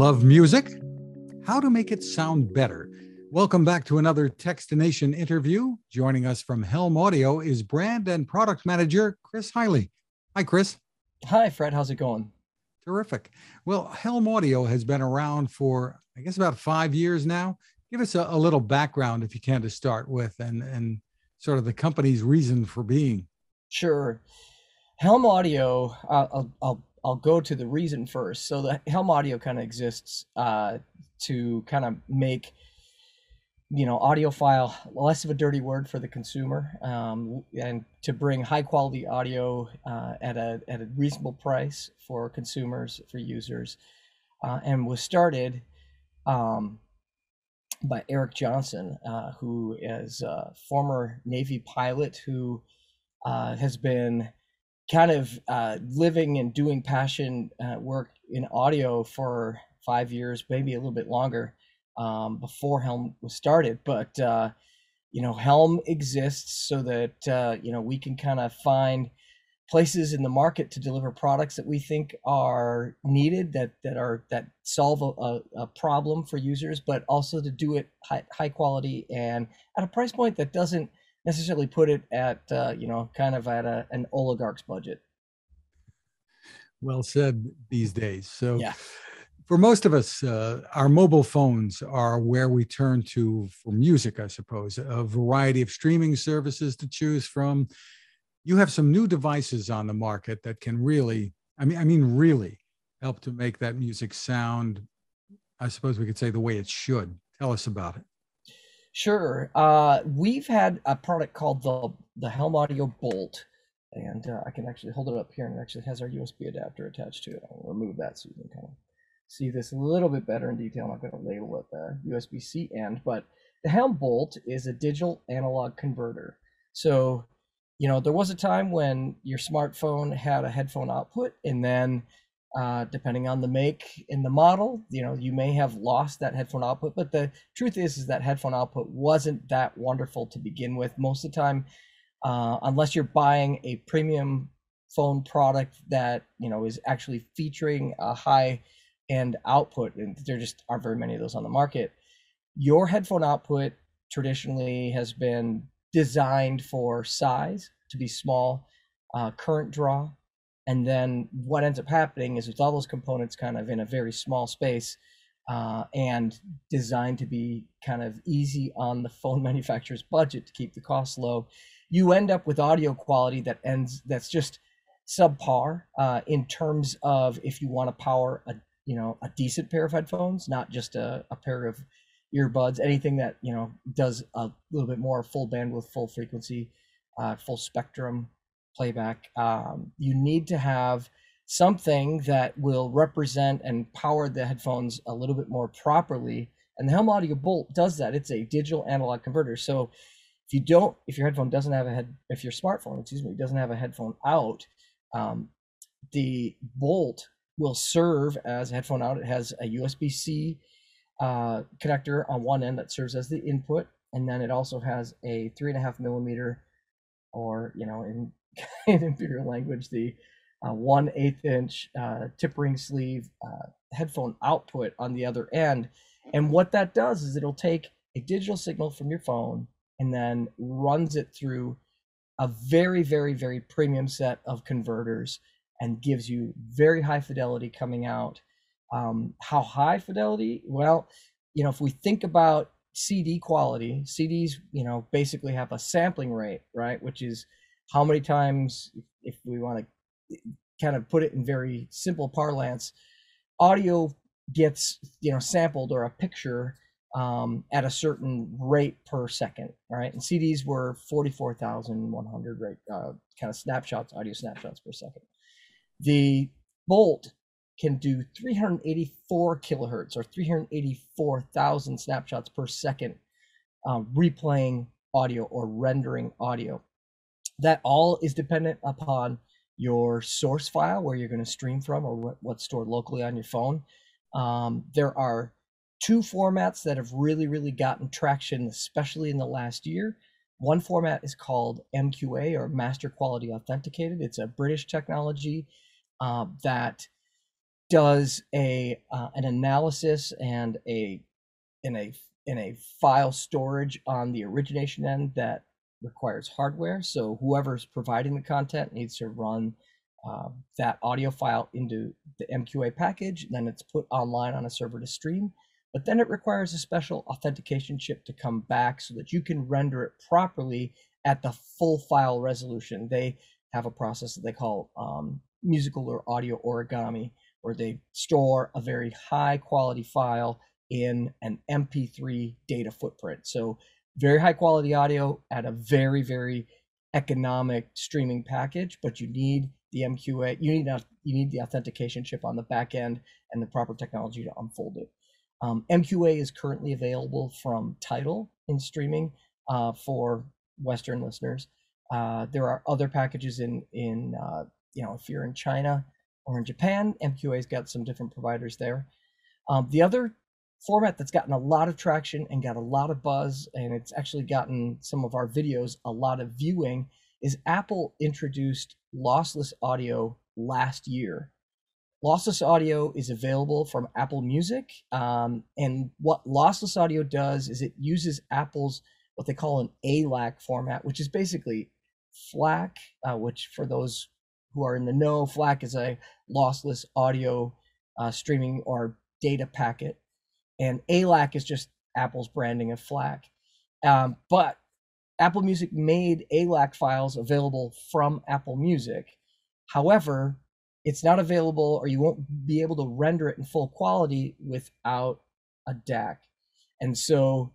Love music? How to make it sound better. Welcome back to another Techstination interview. Joining us from Helm Audio is brand and product manager Chris Hiley. Hi, Chris. Hi, Fred. How's it going? Terrific. Well, Helm Audio has been around for, I guess, about five years now. Give us a, a little background, if you can, to start with, and and sort of the company's reason for being. Sure. Helm Audio. Uh, I'll, I'll I'll go to the reason first. So the Helm Audio kind of exists uh, to kind of make you know audiophile less of a dirty word for the consumer um, and to bring high quality audio uh, at a at a reasonable price for consumers for users uh, and was started um, by Eric Johnson uh, who is a former Navy pilot who uh, has been kind of uh, living and doing passion uh, work in audio for five years, maybe a little bit longer um, before Helm was started. But uh, you know, Helm exists so that uh, you know we can kind of find places in the market to deliver products that we think are needed that that are that solve a, a problem for users but also to do it high, high quality and at a price point that doesn't necessarily put it at uh, you know kind of at a, an oligarch's budget. Well said these days. So yeah. For most of us, uh, our mobile phones are where we turn to for music, I suppose, a variety of streaming services to choose from. You have some new devices on the market that can really, I mean, I mean, really help to make that music sound, I suppose we could say, the way it should. Tell us about it. Sure. Uh, we've had a product called the the Helm Audio Bolt, and uh, I can actually hold it up here, and it actually has our USB adapter attached to it. I'll remove that so you can kind of see this a little bit better in detail. I'm not going to label it the USB-C end, but the Helm Bolt is a digital analog converter. So, you know, there was a time when your smartphone had a headphone output, and then uh, depending on the make and the model you know you may have lost that headphone output but the truth is is that headphone output wasn't that wonderful to begin with. Most of the time uh, unless you're buying a premium phone product that you know is actually featuring a high end output and there just aren't very many of those on the market your headphone output traditionally has been designed for size to be small uh, current draw and then what ends up happening is with all those components kind of in a very small space uh, and designed to be kind of easy on the phone manufacturer's budget to keep the cost low, you end up with audio quality that ends that's just subpar uh, in terms of if you want to power a you know a decent pair of headphones, not just a, a pair of earbuds, anything that you know does a little bit more full bandwidth, full frequency, uh, full spectrum playback, um, you need to have something that will represent and power the headphones a little bit more properly. And the Helm Audio Bolt does that. It's a digital analog converter. So if you don't, if your headphone doesn't have a head, if your smartphone, excuse me, doesn't have a headphone out, um, the Bolt will serve as a headphone out. It has a USB C uh, connector on one end that serves as the input, and then it also has a three and a half millimeter, or you know, in in imperial language, the uh, one eighth inch uh, tip ring sleeve uh, headphone output on the other end. And what that does is it'll take a digital signal from your phone and then runs it through a very, very, very premium set of converters and gives you very high fidelity coming out. Um, how high fidelity? Well, you know, if we think about CD quality, CDs, you know, basically have a sampling rate, right, which is how many times, if we want to kind of put it in very simple parlance, audio gets you know sampled or a picture um, at a certain rate per second, right? And CDs were 44,100 rate, uh, kind of snapshots, audio snapshots per second. The Bolt can do 384 kilohertz or 384,000 snapshots per second, uh, replaying audio or rendering audio that all is dependent upon your source file where you're going to stream from or what's stored locally on your phone. Um, there are two formats that have really, really gotten traction, especially in the last year. One format is called MQA or Master Quality Authenticated. It's a British technology uh, that does a uh, an analysis and a in a in a file storage on the origination end that requires hardware. So whoever's providing the content needs to run uh, that audio file into the MQA package. Then it's put online on a server to stream. But then it requires a special authentication chip to come back so that you can render it properly at the full file resolution. They have a process that they call um, musical or audio origami, where they store a very high quality file in an MP3 data footprint. So very high quality audio at a very, very economic streaming package, but you need the MQA, you need you need the authentication chip on the back end and the proper technology to unfold it. Um, MQA is currently available from Tidal in streaming uh, for Western listeners. Uh, there are other packages in in uh, you know if you're in China or in Japan, MQA's got some different providers there. Um, the other format that's gotten a lot of traction and got a lot of buzz, and it's actually gotten some of our videos a lot of viewing, is Apple introduced lossless audio last year. Lossless audio is available from Apple Music. Um, and what lossless audio does is it uses Apple's what they call an ALAC format, which is basically FLAC, uh, which for those who are in the know, FLAC is a lossless audio uh, streaming or data packet and ALAC is just Apple's branding of FLAC. Um, but Apple Music made ALAC files available from Apple Music. However, it's not available, or you won't be able to render it in full quality without a DAC. And so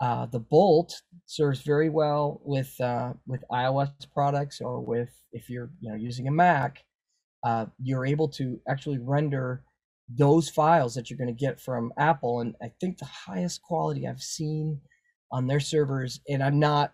uh, the Bolt serves very well with uh, with iOS products, or with if you're you know using a Mac, uh, you're able to actually render those files that you're going to get from Apple. And I think the highest quality I've seen on their servers, and I'm not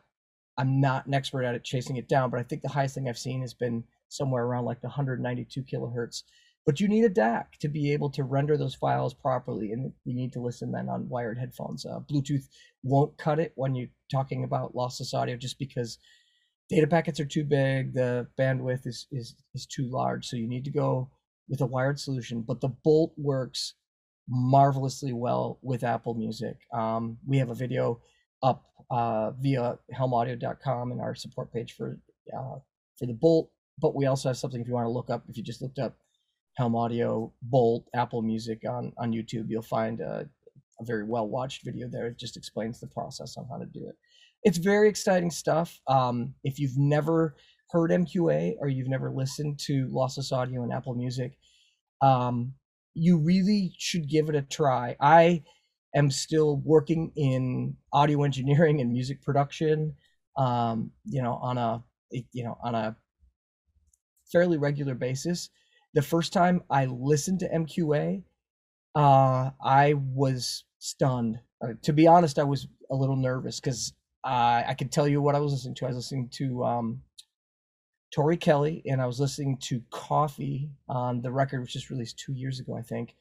I'm not an expert at it chasing it down, but I think the highest thing I've seen has been somewhere around like the 192 kilohertz. But you need a DAC to be able to render those files properly, and you need to listen then on wired headphones. Uh, Bluetooth won't cut it when you're talking about lossless audio, just because data packets are too big, the bandwidth is is is too large. So you need to go with a wired solution, but the Bolt works marvelously well with Apple Music. Um, we have a video up uh, via helmaudio.com and our support page for uh, for the Bolt, but we also have something if you want to look up. If you just looked up Helm Audio Bolt Apple Music on on YouTube, you'll find a, a very well watched video there. It just explains the process on how to do it. It's very exciting stuff. Um, if you've never heard MQA or you've never listened to Lossless Audio and Apple Music, um, you really should give it a try. I am still working in audio engineering and music production, um, you know, on a you know on a fairly regular basis. The first time I listened to MQA, uh, I was stunned. Uh, to be honest, I was a little nervous because uh, I could tell you what I was listening to. I was listening to um, Tori Kelly, and I was listening to Coffee on the record, which was released two years ago, I think.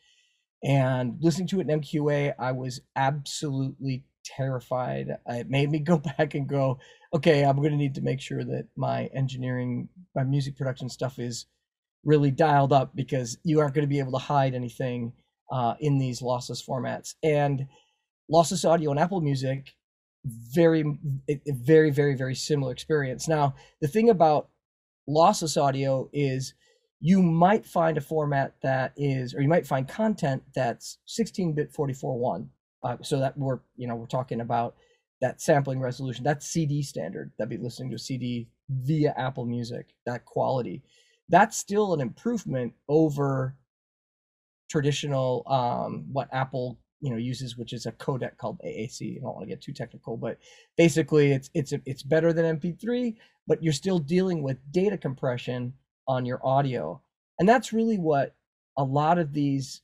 And listening to it in MQA, I was absolutely terrified. It made me go back and go, okay, I'm going to need to make sure that my engineering, my music production stuff is really dialed up because you aren't going to be able to hide anything uh, in these lossless formats. And lossless audio and Apple Music, very, very, very, very similar experience. Now, the thing about lossless audio is you might find a format that is, or you might find content that's 16-bit 44.1. Uh, so that we're, you know, we're talking about that sampling resolution. That's CD standard. That'd be listening to a CD via Apple Music. That quality, that's still an improvement over traditional um, what Apple you know uses which is a codec called AAC. I don't want to get too technical, but basically it's it's it's better than MP3, but you're still dealing with data compression on your audio. And that's really what a lot of these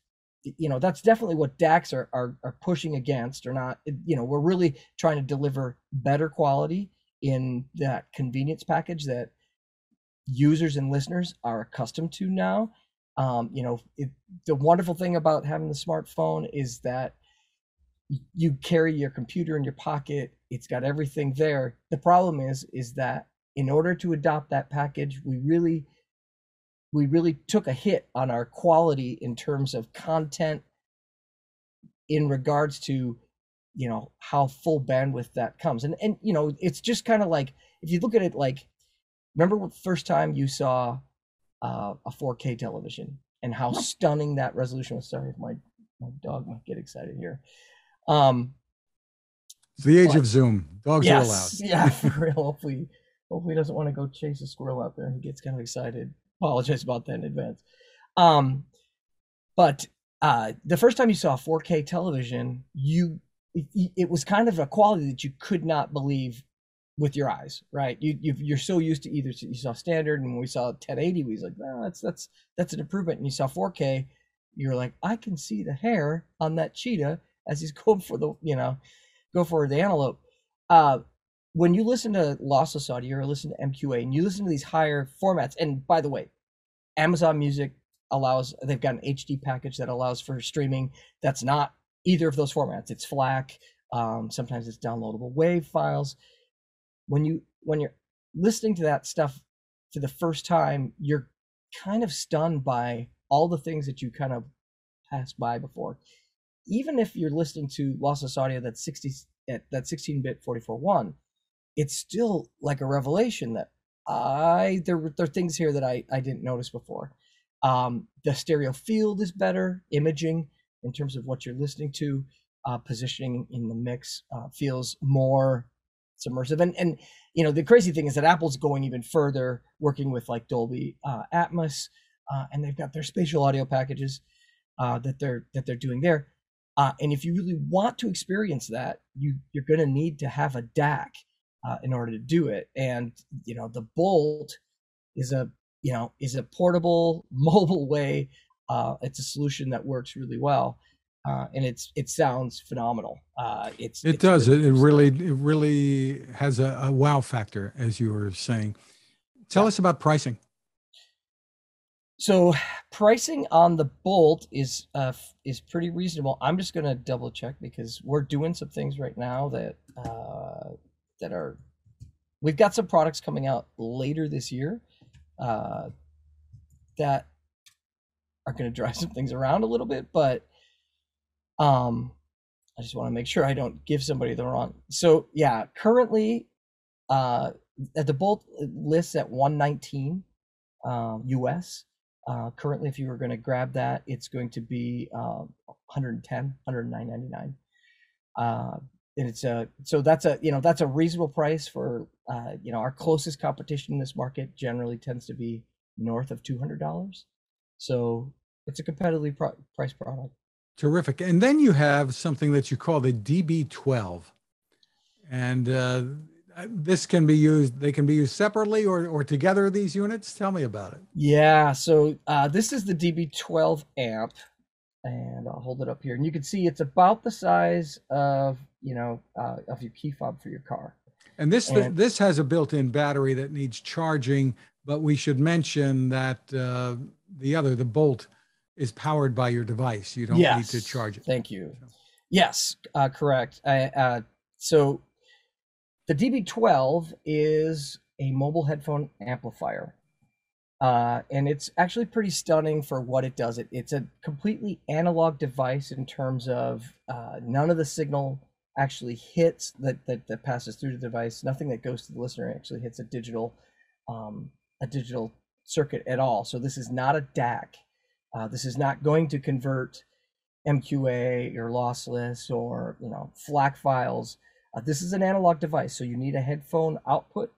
you know that's definitely what DACs are, are are pushing against or not you know we're really trying to deliver better quality in that convenience package that users and listeners are accustomed to now um, you know, it, the wonderful thing about having the smartphone is that you carry your computer in your pocket. It's got everything there. The problem is, is that in order to adopt that package, we really, we really took a hit on our quality in terms of content in regards to you know how full bandwidth that comes and and you know it's just kind of like if you look at it like remember the first time you saw uh, a 4k television and how stunning that resolution was. Sorry my my dog might get excited here. Um it's the age but, of zoom. Dogs yes, are allowed. Yeah for real. Hopefully hopefully he doesn't want to go chase a squirrel out there. He gets kind of excited. Apologize about that in advance. Um but uh the first time you saw 4k television you it, it was kind of a quality that you could not believe with your eyes, right? You you are so used to either you saw standard, and when we saw 1080, we was like, no, that's that's that's an improvement. And you saw 4K, you're like, I can see the hair on that cheetah as he's going for the you know, go for the antelope. Uh, when you listen to lossless audio or listen to MQA, and you listen to these higher formats, and by the way, Amazon Music allows they've got an HD package that allows for streaming that's not either of those formats. It's FLAC. Um, sometimes it's downloadable WAV files. When you when you're listening to that stuff for the first time, you're kind of stunned by all the things that you kind of passed by before. Even if you're listening to lossless audio that's 60 at that 16-bit 44.1, it's still like a revelation that I there there are things here that I I didn't notice before. Um, the stereo field is better, imaging in terms of what you're listening to. Uh, positioning in the mix uh, feels more submersive. And and you know the crazy thing is that Apple's going even further, working with like Dolby uh, Atmos, uh, and they've got their spatial audio packages uh, that they're that they're doing there. Uh, and if you really want to experience that, you you're going to need to have a DAC in order to do it. And you know the Bolt is a you know is a portable mobile way uh, it's a solution that works really well, uh, and it's it sounds phenomenal. Uh, it's it it's does really it, it really it really has a, a, wow factor, as you were saying. Tell yeah. us about pricing. So pricing on the Bolt is uh, is pretty reasonable. I'm just going to double check because we're doing some things right now that uh, that are we've got some products coming out later this year uh, that are going to drive some things around a little bit, but um, I just want to make sure I don't give somebody the wrong. So yeah, currently, uh, at the Bolt lists at 119 uh, US. Uh, currently, if you were going to grab that, it's going to be uh, 110, 109.99. Uh, and it's a so that's a you know that's a reasonable price for uh, you know our closest competition in this market generally tends to be north of two hundred dollars. So it's a competitively pro- priced product. Terrific. And then you have something that you call the DB12. And uh, this can be used, they can be used separately or, or together, these units. Tell me about it. Yeah. So uh, this is the DB12 amp. And I'll hold it up here. And you can see it's about the size of, you know, uh, of your key fob for your car. And this and, this has a built-in battery that needs charging, but we should mention that uh, the other, the Bolt, is powered by your device. You don't yes. need to charge it. Thank you. Yes, uh, correct. uh, so the DB12 is a mobile headphone amplifier. Uh, and it's actually pretty stunning for what it does. It, it's a completely analog device in terms of uh, none of the signal actually hits that, that, that passes through the device. Nothing that goes to the listener actually hits a digital um, a digital circuit at all. So this is not a DAC. Uh, this is not going to convert MQA or lossless or you know FLAC files. Uh, this is an analog device, so you need a headphone output,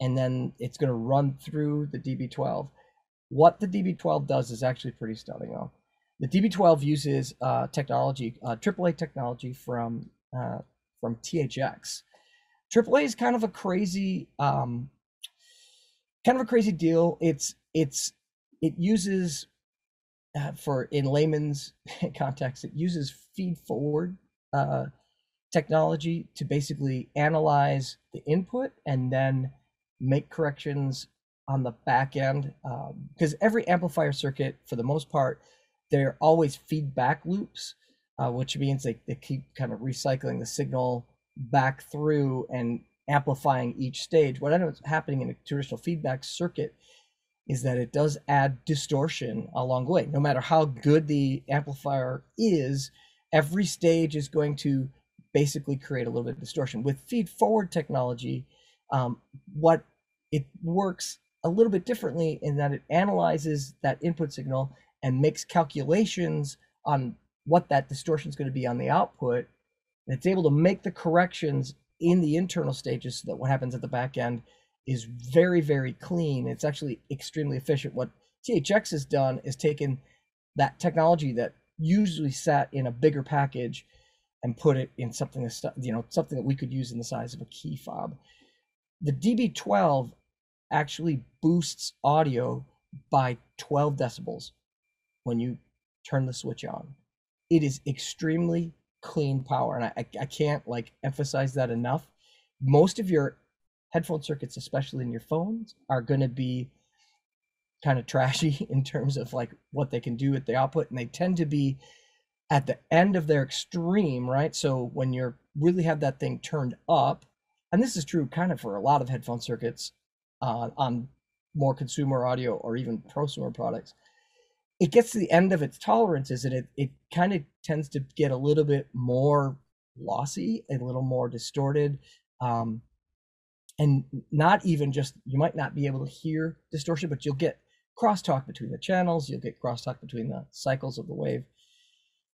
and then it's going to run through the DB12. What the DB12 does is actually pretty stunning, though. The DB12 uses uh, technology, uh, AAA technology from uh, from THX. AAA is kind of a crazy, um, kind of a crazy deal. It's it's it uses uh, for in layman's context, it uses feed forward uh, technology to basically analyze the input and then make corrections on the back end. Because um, every amplifier circuit, for the most part, they're always feedback loops, uh, which means they, they keep kind of recycling the signal back through and amplifying each stage. What ends up happening in a traditional feedback circuit is that it does add distortion along the way. No matter how good the amplifier is, every stage is going to basically create a little bit of distortion. With feed forward technology, um, what it works a little bit differently in that it analyzes that input signal and makes calculations on what that distortion is going to be on the output. And it's able to make the corrections in the internal stages so that what happens at the back end is very, very clean. It's actually extremely efficient. What THX has done is taken that technology that usually sat in a bigger package and put it in something you know something that we could use in the size of a key fob. The DB12 actually boosts audio by 12 decibels when you turn the switch on. It is extremely clean power, and I, I can't like emphasize that enough. Most of your headphone circuits, especially in your phones, are going to be kind of trashy in terms of like what they can do at the output, and they tend to be at the end of their extreme, right? So when you're really have that thing turned up, and this is true kind of for a lot of headphone circuits uh, on more consumer audio or even prosumer products, it gets to the end of its tolerances and it, it kind of tends to get a little bit more lossy, a little more distorted. Um, and not even just, you might not be able to hear distortion, but you'll get crosstalk between the channels, you'll get crosstalk between the cycles of the wave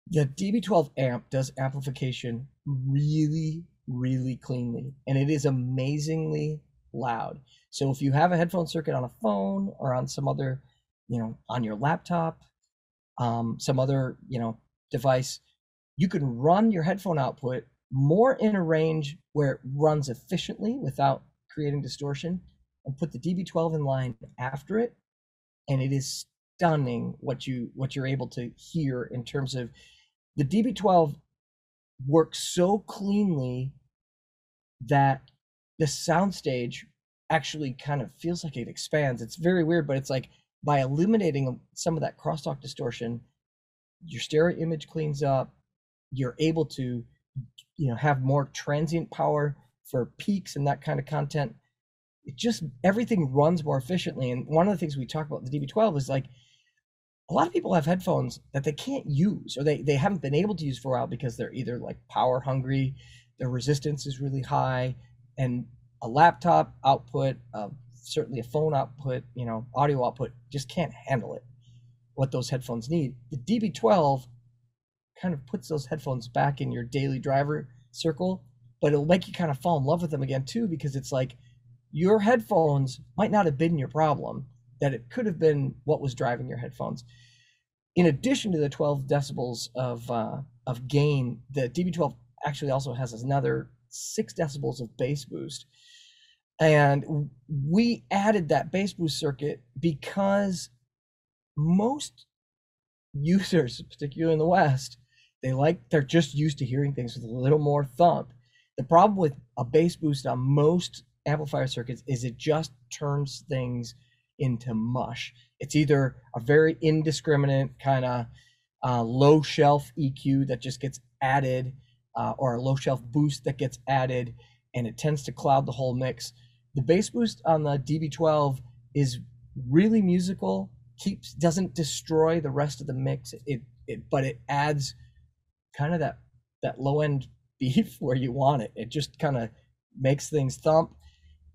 the DB12 amp does amplification really, really cleanly, and it is amazingly loud. So if you have a headphone circuit on a phone or on some other, you know, on your laptop, um, some other, you know, device, you can run your headphone output more in a range where it runs efficiently without creating distortion and put the DB12 in line after it and it is stunning what you what you're able to hear in terms of the DB12 works so cleanly that the soundstage actually kind of feels like it expands. It's very weird, but it's like by eliminating some of that crosstalk distortion, your stereo image cleans up. You're able to, you know, have more transient power for peaks and that kind of content. It just everything runs more efficiently. And one of the things we talk about the DB12 is like a lot of people have headphones that they can't use or they, they haven't been able to use for a while because they're either like power hungry, their resistance is really high, and a laptop output, uh, certainly a phone output, you know, audio output just can't handle it. What those headphones need. The DB12 kind of puts those headphones back in your daily driver circle, but it'll make you kind of fall in love with them again too because it's like your headphones might not have been your problem that it could have been what was driving your headphones. In addition to the 12 decibels of uh, of gain, the DB12 actually also has another six decibels of bass boost, and we added that bass boost circuit because most users, particularly in the West, they like they're just used to hearing things with a little more thump. The problem with a bass boost on most amplifier circuits is it just turns things into mush. It's either a very indiscriminate kind of uh, low shelf EQ that just gets added, uh, or a low shelf boost that gets added, and it tends to cloud the whole mix. The bass boost on the DB12 is really musical, keeps doesn't destroy the rest of the mix. It it but it adds kind of that that low end beef where you want it. It just kind of makes things thump,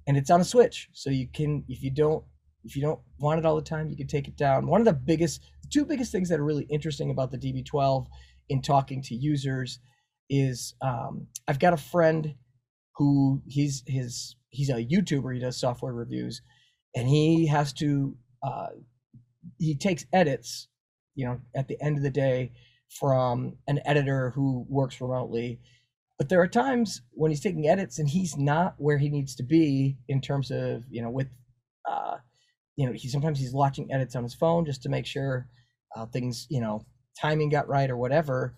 and it's on a switch, so you can if you don't if you don't want it all the time, you can take it down. One of the biggest, two biggest things that are really interesting about the DB12 in talking to users is um, I've got a friend who he's his he's a YouTuber. He does software reviews, and he has to uh, he takes edits, you know, at the end of the day from an editor who works remotely. But there are times when he's taking edits and he's not where he needs to be in terms of you know with uh, you know, he sometimes he's watching edits on his phone just to make sure uh, things, you know, timing got right or whatever.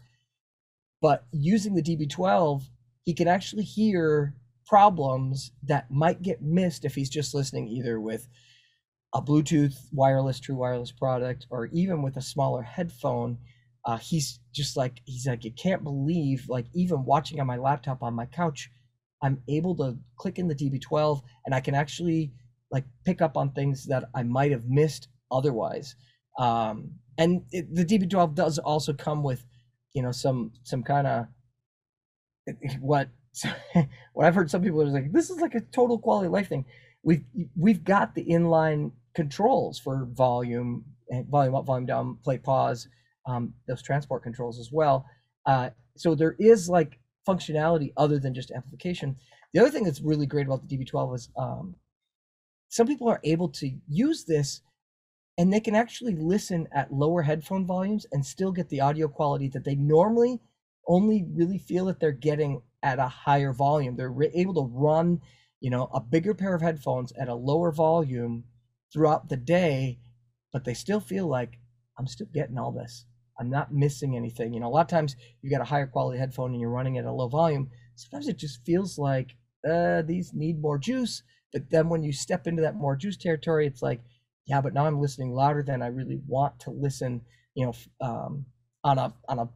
But using the DB12, he can actually hear problems that might get missed if he's just listening either with a Bluetooth wireless, true wireless product, or even with a smaller headphone. Uh, he's just like he's like you can't believe like even watching on my laptop on my couch, I'm able to click in the DB12 and I can actually like pick up on things that I might have missed otherwise. Um, and it, the DB12 does also come with, you know, some some kind of what what I've heard some people are like this is like a total quality life thing. We've we've got the inline controls for volume, eh, volume up, volume down, play pause, um, those transport controls as well. Uh, so there is like functionality other than just amplification. The other thing that's really great about the DB12 is um, some people are able to use this and they can actually listen at lower headphone volumes and still get the audio quality that they normally only really feel that they're getting at a higher volume. They're re- able to run, you know, a bigger pair of headphones at a lower volume throughout the day, but they still feel like I'm still getting all this. I'm not missing anything. You know, a lot of times you got a higher quality headphone and you're running at a low volume. Sometimes it just feels like uh, these need more juice. But then when you step into that more juice territory, it's like, yeah, but now I'm listening louder than I really want to listen. You know, um, on a on a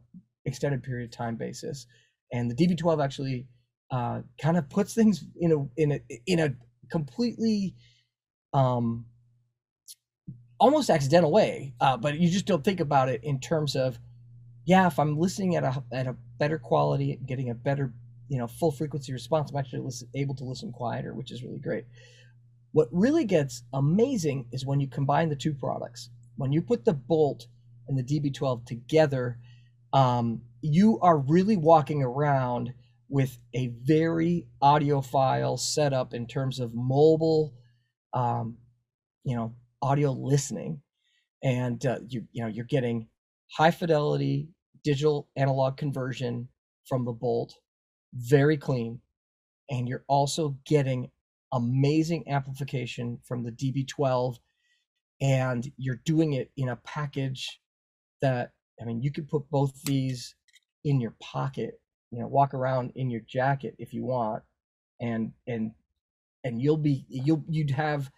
extended period of time basis. And the DB12 actually uh, kind of puts things in a in a in a completely um, almost accidental way, uh, but you just don't think about it in terms of, yeah, if I'm listening at a at a better quality, getting a better you know full frequency response, I'm actually listen, able to listen quieter, which is really great. What really gets amazing is when you combine the two products. When you put the Bolt and the DB12 together, um, you are really walking around with a very audiophile setup in terms of mobile, um, you know, audio listening, and uh, you you know you're getting high fidelity digital analog conversion from the Bolt, very clean, and you're also getting amazing amplification from the DB12, and you're doing it in a package that I mean you could put both these in your pocket, you know, walk around in your jacket if you want, and and and you'll be you'll you'd have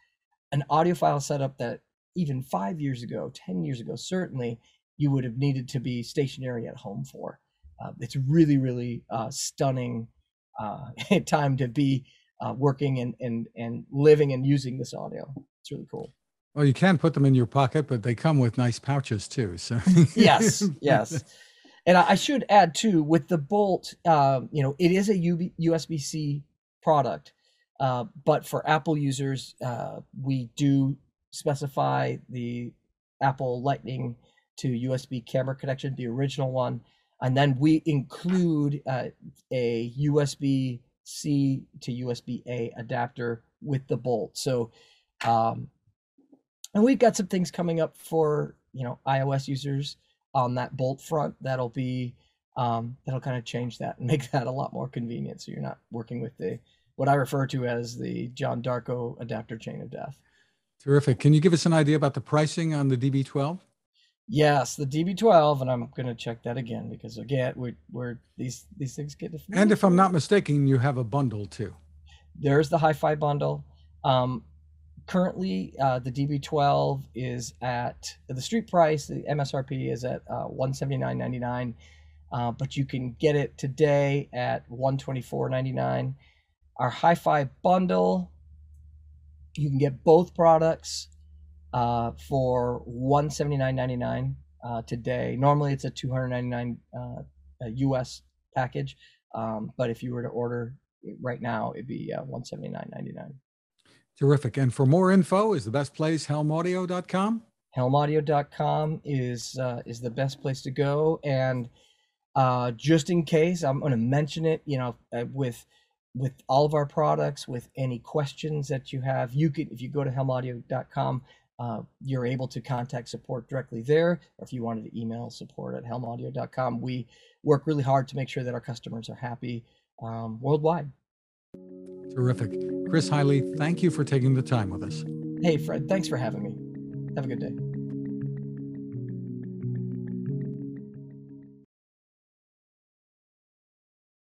an audiophile setup that even five years ago, ten years ago, certainly you would have needed to be stationary at home for. Uh, it's really really uh, stunning uh, time to be uh, working and and and living and using this audio. It's really cool. Well, you can put them in your pocket, but they come with nice pouches too. So yes, yes. And I should add too, with the Bolt, um, you know, it is a USB C product, uh, but for Apple users, uh, we do specify the Apple Lightning to USB camera connection, the original one, and then we include uh, a USB C to USB A adapter with the Bolt. So, um, and we've got some things coming up for you know iOS users on that bolt front that'll be um, that'll kind of change that and make that a lot more convenient so you're not working with the what i refer to as the john darko adapter chain of death terrific can you give us an idea about the pricing on the db12 yes the db12 and i'm going to check that again because again we, we're these these things get different. and if i'm not mistaken you have a bundle too there's the hi-fi bundle um, currently uh, the DB12 is at the street price. The MSRP is at uh, 179.99, uh, but you can get it today at 124.99. Our Hi-Fi bundle, you can get both products uh, for 179.99 uh, today. Normally it's a 299 US uh, package, um, but if you were to order right now, it'd be uh, 179.99. Terrific. And for more info, is the best place helmaudio.com? Helmaudio.com is uh, is the best place to go. And uh, just in case, I'm going to mention it. You know, uh, with with all of our products, with any questions that you have, you can if you go to helmaudio.com, uh, you're able to contact support directly there. Or if you wanted to email support at helmaudio.com, we work really hard to make sure that our customers are happy um, worldwide. Terrific. Chris Hiley, thank you for taking the time with us. Hey, Fred, thanks for having me. Have a good day.